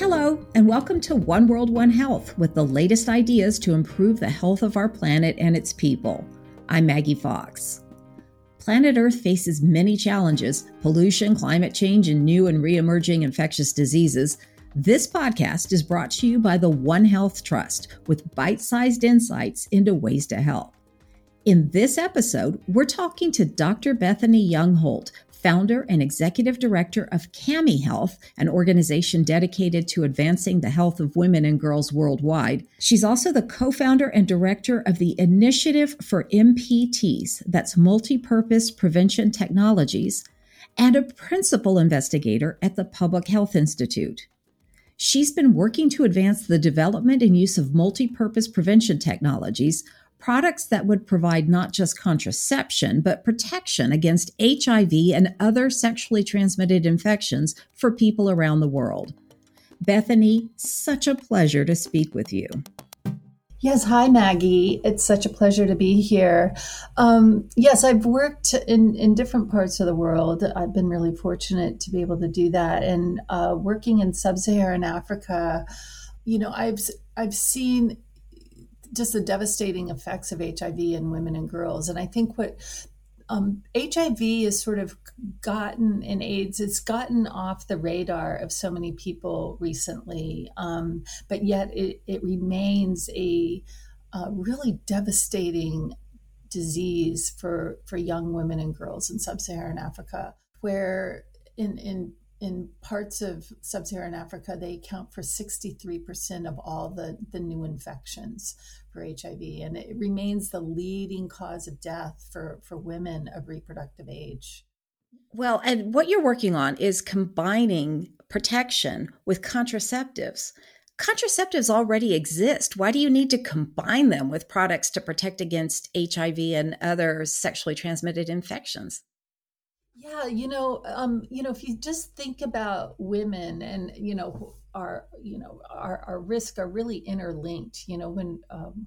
Hello, and welcome to One World, One Health with the latest ideas to improve the health of our planet and its people. I'm Maggie Fox. Planet Earth faces many challenges pollution, climate change, and new and re emerging infectious diseases. This podcast is brought to you by the One Health Trust with bite sized insights into ways to help. In this episode, we're talking to Dr. Bethany Young Holt, founder and executive director of CAMI Health, an organization dedicated to advancing the health of women and girls worldwide. She's also the co founder and director of the Initiative for MPTs, that's Multipurpose Prevention Technologies, and a principal investigator at the Public Health Institute. She's been working to advance the development and use of multipurpose prevention technologies products that would provide not just contraception, but protection against HIV and other sexually transmitted infections for people around the world. Bethany, such a pleasure to speak with you. Yes, hi Maggie. It's such a pleasure to be here. Um, yes, I've worked in, in different parts of the world. I've been really fortunate to be able to do that. And uh, working in sub-Saharan Africa, you know, I've I've seen just the devastating effects of HIV in women and girls. And I think what um, HIV has sort of gotten in AIDS, it's gotten off the radar of so many people recently, um, but yet it, it remains a, a really devastating disease for, for young women and girls in sub-Saharan Africa, where in, in in parts of sub-Saharan Africa, they account for 63% of all the, the new infections for HIV, and it remains the leading cause of death for, for women of reproductive age. Well, and what you're working on is combining protection with contraceptives. Contraceptives already exist. Why do you need to combine them with products to protect against HIV and other sexually transmitted infections? Yeah, you know, um, you know, if you just think about women and you know our you know our, our risk are really interlinked. You know, when um,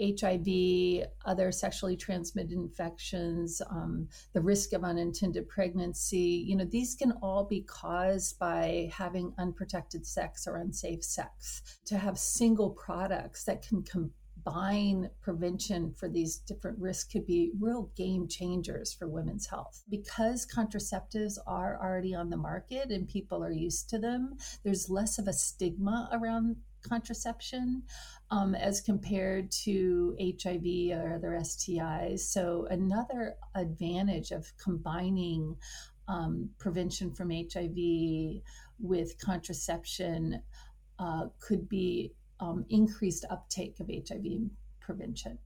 HIV, other sexually transmitted infections, um, the risk of unintended pregnancy, you know, these can all be caused by having unprotected sex or unsafe sex. To have single products that can com- combine prevention for these different risks could be real game changers for women's health. Because contraceptives are already on the market and people are used to them, there's less of a stigma around contraception um, as compared to HIV or other STIs. So, another advantage of combining um, prevention from HIV with contraception uh, could be um, increased uptake of HIV prevention.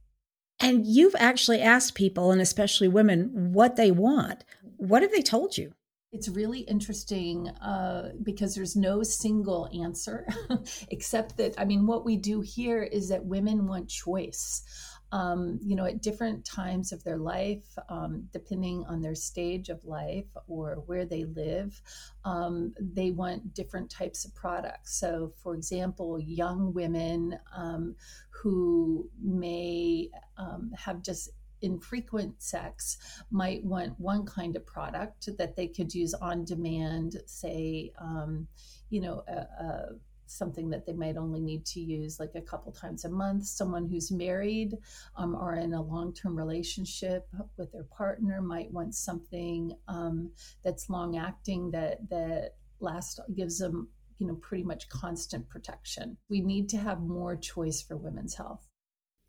And you've actually asked people, and especially women, what they want. What have they told you? It's really interesting uh, because there's no single answer, except that, I mean, what we do here is that women want choice um, you know, at different times of their life, um, depending on their stage of life or where they live, um, they want different types of products. So, for example, young women um, who may um, have just infrequent sex might want one kind of product that they could use on demand, say, um, you know, a, a something that they might only need to use like a couple times a month. Someone who's married um, or in a long term relationship with their partner might want something um, that's long acting that that last gives them you know pretty much constant protection. We need to have more choice for women's health.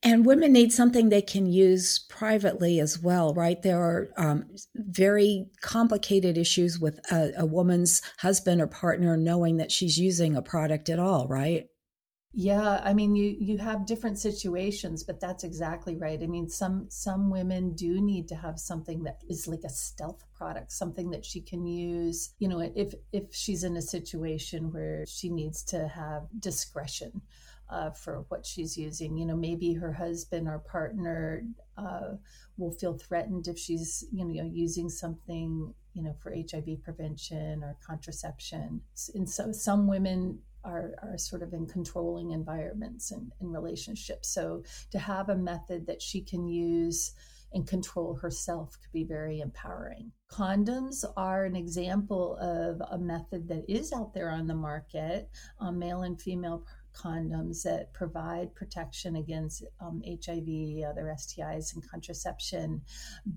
And women need something they can use privately as well, right? There are um, very complicated issues with a, a, woman's husband or partner knowing that she's using a product at all, right? Yeah, I mean, you you have different situations, but that's exactly right. I mean, some some women do need to have something that is like a stealth product, something that she can use. You know, if if she's in a situation where she needs to have discretion uh, for what she's using. You know, maybe her husband or partner uh, will feel threatened if she's, you know, using something, you know, for HIV prevention or contraception. And so some women are, are sort of in controlling environments and, and relationships. So to have a method that she can use and control herself could be very empowering. Condoms are an example of a method that is out there on the market, um, male and female condoms that provide protection against um, HIV, other STIs, and contraception.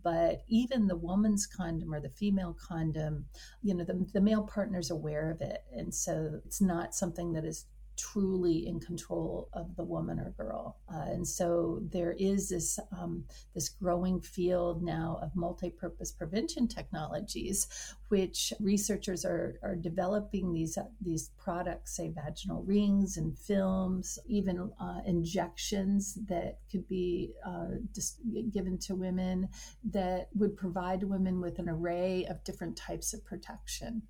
But even the woman's condom or the female condom, you know, the, the male partner's aware of it. And so it's not something that is truly in control of the woman or girl. Uh, and so there is this um, this growing field now of multi-purpose prevention technologies, which researchers are, are developing these uh, these products, say vaginal rings and films, even uh, injections that could be uh, given to women that would provide women with an array of different types of protection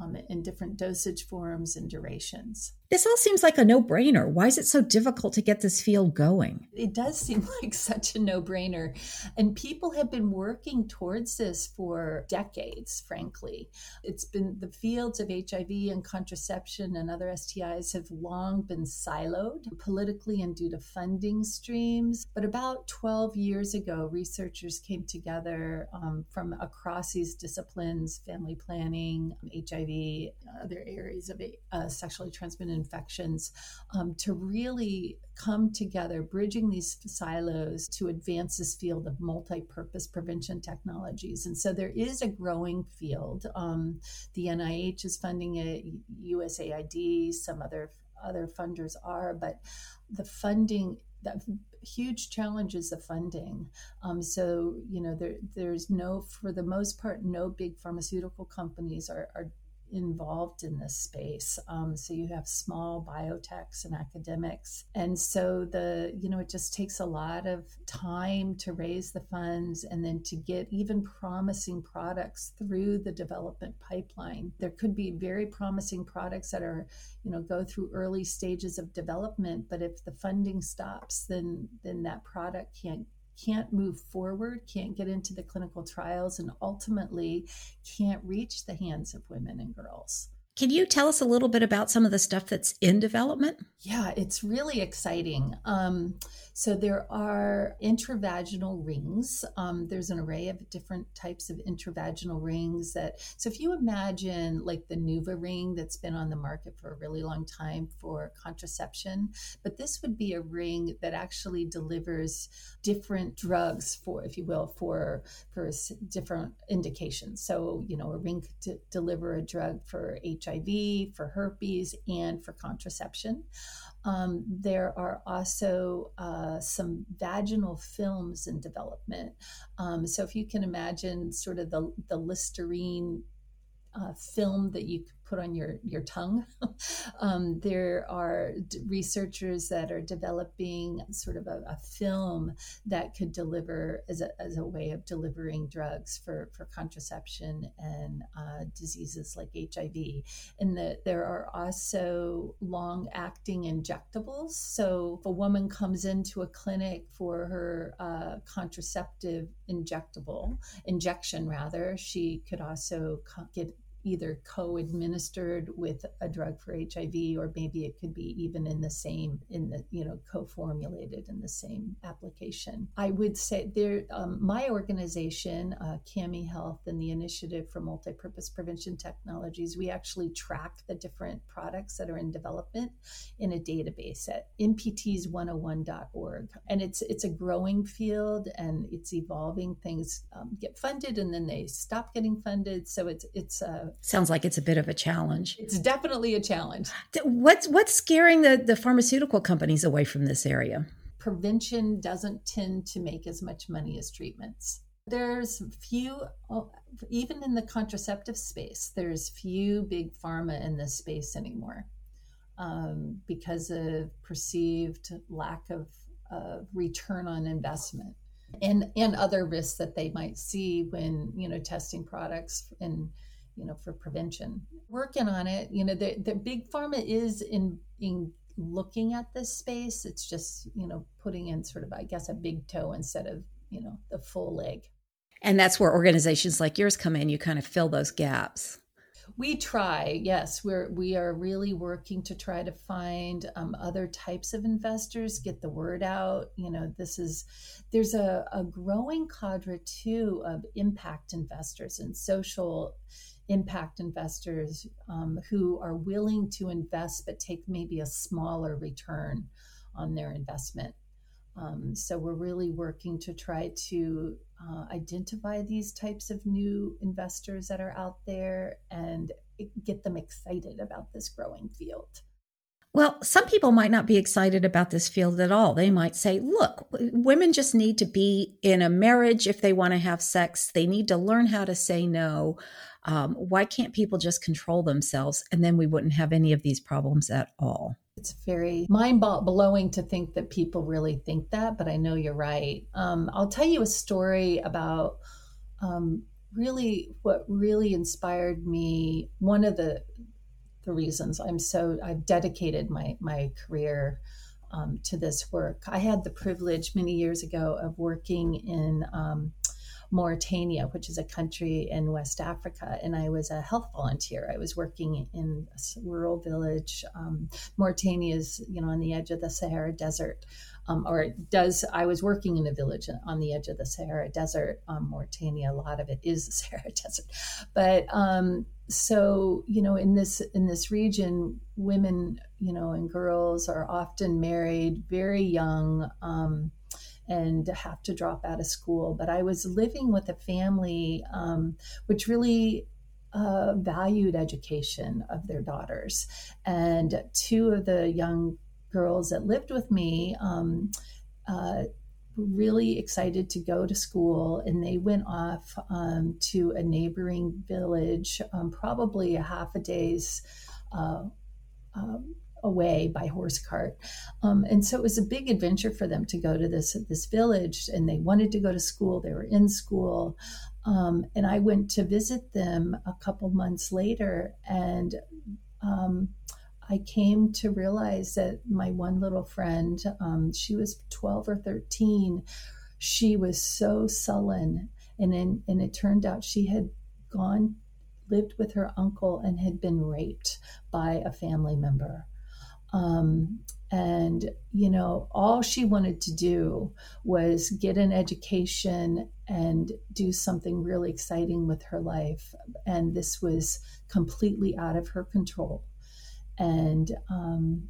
um, in different dosage forms and durations. This all seems like a no brainer. Why is it so difficult to get this field going? It does seem like such a no brainer. And people have been working towards this for decades, frankly. It's been the fields of HIV and contraception and other STIs have long been siloed politically and due to funding streams. But about 12 years ago, researchers came together um, from across these disciplines family planning, HIV, other areas of uh, sexually transmitted infections um, to really come together, bridging these silos to advance this field of multi purpose prevention technologies. And so there is a growing field. Um, the NIH is funding it, USAID, some other other funders are, but the funding that huge challenges of funding. Um, so you know there there's no for the most part no big pharmaceutical companies are, are involved in this space. Um, so you have small biotechs and academics. And so the, you know, it just takes a lot of time to raise the funds and then to get even promising products through the development pipeline. There could be very promising products that are, you know, go through early stages of development, but if the funding stops, then then that product can't can't move forward, can't get into the clinical trials, and ultimately can't reach the hands of women and girls. Can you tell us a little bit about some of the stuff that's in development? Yeah, it's really exciting. Um, so there are intravaginal rings. Um, there's an array of different types of intravaginal rings that. So if you imagine like the NuvaRing that's been on the market for a really long time for contraception, but this would be a ring that actually delivers different drugs for, if you will, for for different indications. So you know, a ring to deliver a drug for HIV, for herpes, and for contraception. Um, there are also uh, some vaginal films in development. Um, so if you can imagine sort of the, the Listerine uh, film that you put on your your tongue. um, there are d- researchers that are developing sort of a, a, film that could deliver as a, as a way of delivering drugs for for contraception and uh, diseases like HIV. And that there are also long acting injectables. So if a woman comes into a clinic for her uh, contraceptive injectable injection, rather, she could also get either co-administered with a drug for HIV or maybe it could be even in the same in the you know co-formulated in the same application. I would say there um, my organization uh, CAMI Health and the Initiative for Multipurpose Prevention Technologies we actually track the different products that are in development in a database at mpts101.org and it's it's a growing field and it's evolving. Things um, get funded and then they stop getting funded. So it's it's a Sounds like it's a bit of a challenge. It's definitely a challenge. What's what's scaring the, the pharmaceutical companies away from this area? Prevention doesn't tend to make as much money as treatments. There's few, oh, even in the contraceptive space, there's few big pharma in this space anymore um, because of perceived lack of uh, return on investment and and other risks that they might see when you know testing products and you know, for prevention. Working on it, you know, the, the big pharma is in, in looking at this space. It's just, you know, putting in sort of, I guess, a big toe instead of, you know, the full leg. And that's where organizations like yours come in. You kind of fill those gaps. We try, yes. We're we are really working to try to find um, other types of investors, get the word out. You know, this is there's a, a growing cadre too of impact investors and social impact investors um, who are willing to invest but take maybe a smaller return on their investment. Um, so we're really working to try to uh, identify these types of new investors that are out there and get them excited about this growing field. Well, some people might not be excited about this field at all. They might say, look, women just need to be in a marriage if they want to have sex. They need to learn how to say no. Um, why can't people just control themselves? And then we wouldn't have any of these problems at all. It's very mind blowing to think that people really think that, but I know you're right. Um, I'll tell you a story about um, really what really inspired me. One of the the reasons I'm so I've dedicated my my career um, to this work. I had the privilege many years ago of working in um, Mauritania, which is a country in West Africa, and I was a health volunteer. I was working in a rural village. Um, Mauritania is, you know, on the edge of the Sahara Desert, um, or does. I was working in a village on the edge of the Sahara Desert. Um, Mauritania, a lot of it is the Sahara Desert, but um, so you know, in this in this region, women, you know, and girls are often married very young. Um, and have to drop out of school. But I was living with a family um, which really uh, valued education of their daughters. And two of the young girls that lived with me um, uh, really excited to go to school and they went off um, to a neighboring village, um, probably a half a day's. Uh, um, away by horse cart. Um, and so it was a big adventure for them to go to this this village, and they wanted to go to school. They were in school, um, and I went to visit them a couple months later, and um, I came to realize that my one little friend, um, she was twelve or thirteen, she was so sullen, and then and it turned out she had gone lived with her uncle and had been raped by a family member. Um, and, you know, all she wanted to do was get an education and do something really exciting with her life. And this was completely out of her control. And, um,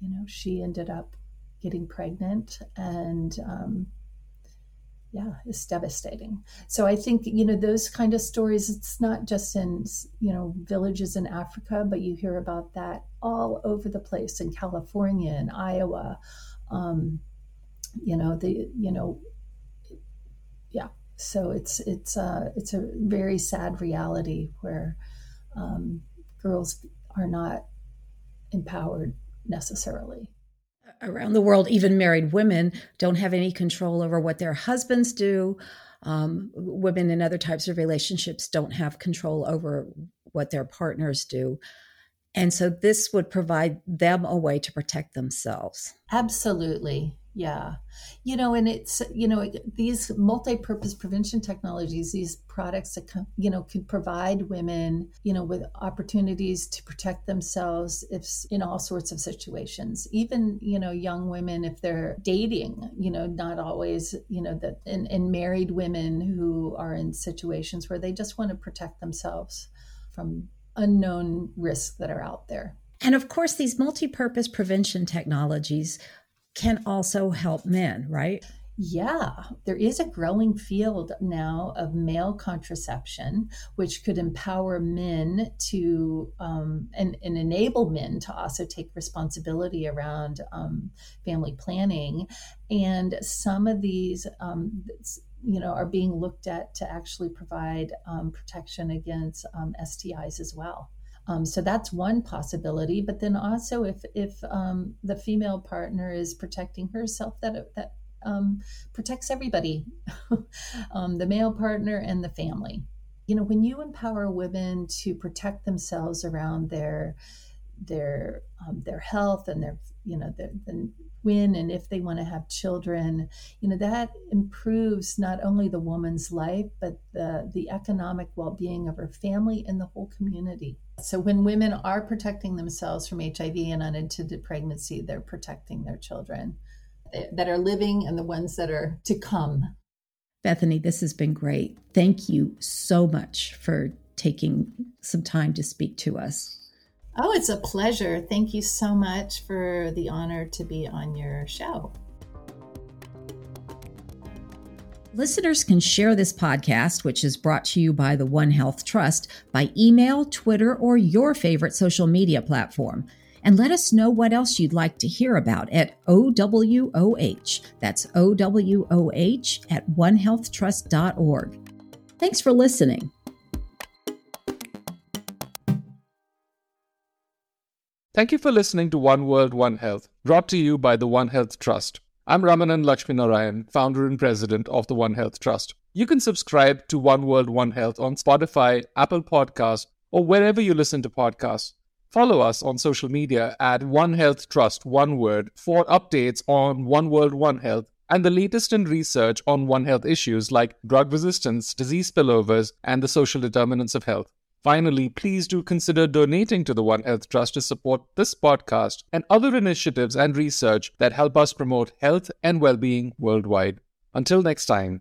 you know, she ended up getting pregnant and, um, yeah it's devastating. So i think you know those kind of stories it's not just in you know villages in africa but you hear about that all over the place in california and iowa. Um, you know the you know yeah so it's it's uh it's a very sad reality where um, girls are not empowered necessarily around the world, even married women don't have any control over what their husbands do. Um, women in other types of relationships don't have control over what their partners do. And so this would provide them a way to protect themselves. Absolutely. Yeah. You know, and it's, you know, these multi purpose prevention technologies, these products that, you know, could provide women, you know, with opportunities to protect themselves if in all sorts of situations, even, you know, young women, if they're dating, you know, not always, you know, that, and, and married women who are in situations where they just want to protect themselves from unknown risks that are out there. And of course, these multi purpose prevention technologies can also help men, right? Yeah, there is a growing field now of male contraception, which could empower men to um, and, and, enable men to also take responsibility around um, family planning. And some of these, um, you know, are being looked at to actually provide um, protection against um, STIs as well. Um, so that's one possibility. But then also, if if um, the female partner is protecting herself, that that um, protects everybody, um, the male partner and the family. You know, when you empower women to protect themselves around their their um, their health and their you know their, the when and if they want to have children. You know that improves not only the woman's life but the the economic well-being of her family and the whole community. So when women are protecting themselves from hiv and unintended pregnancy they're protecting their children that are living and the ones that are to come. Bethany this has been great. Thank you so much for taking some time to speak to us Oh, it's a pleasure. Thank you so much for the honor to be on your show. Listeners can share this podcast, which is brought to you by the One Health Trust, by email, Twitter, or your favorite social media platform. And let us know what else you'd like to hear about at OWOH. That's OWOH at onehealthtrust.org. Thanks for listening. Thank you for listening to One World, One Health, brought to you by the One Health Trust. I'm Ramanan Laxminarayan, founder and president of the One Health Trust. You can subscribe to One World, One Health on Spotify, Apple Podcasts, or wherever you listen to podcasts. Follow us on social media at One Health Trust, one word, for updates on One World, One Health and the latest in research on One Health issues like drug resistance, disease spillovers, and the social determinants of health. Finally, please do consider donating to the One Health Trust to support this podcast and other initiatives and research that help us promote health and well being worldwide. Until next time.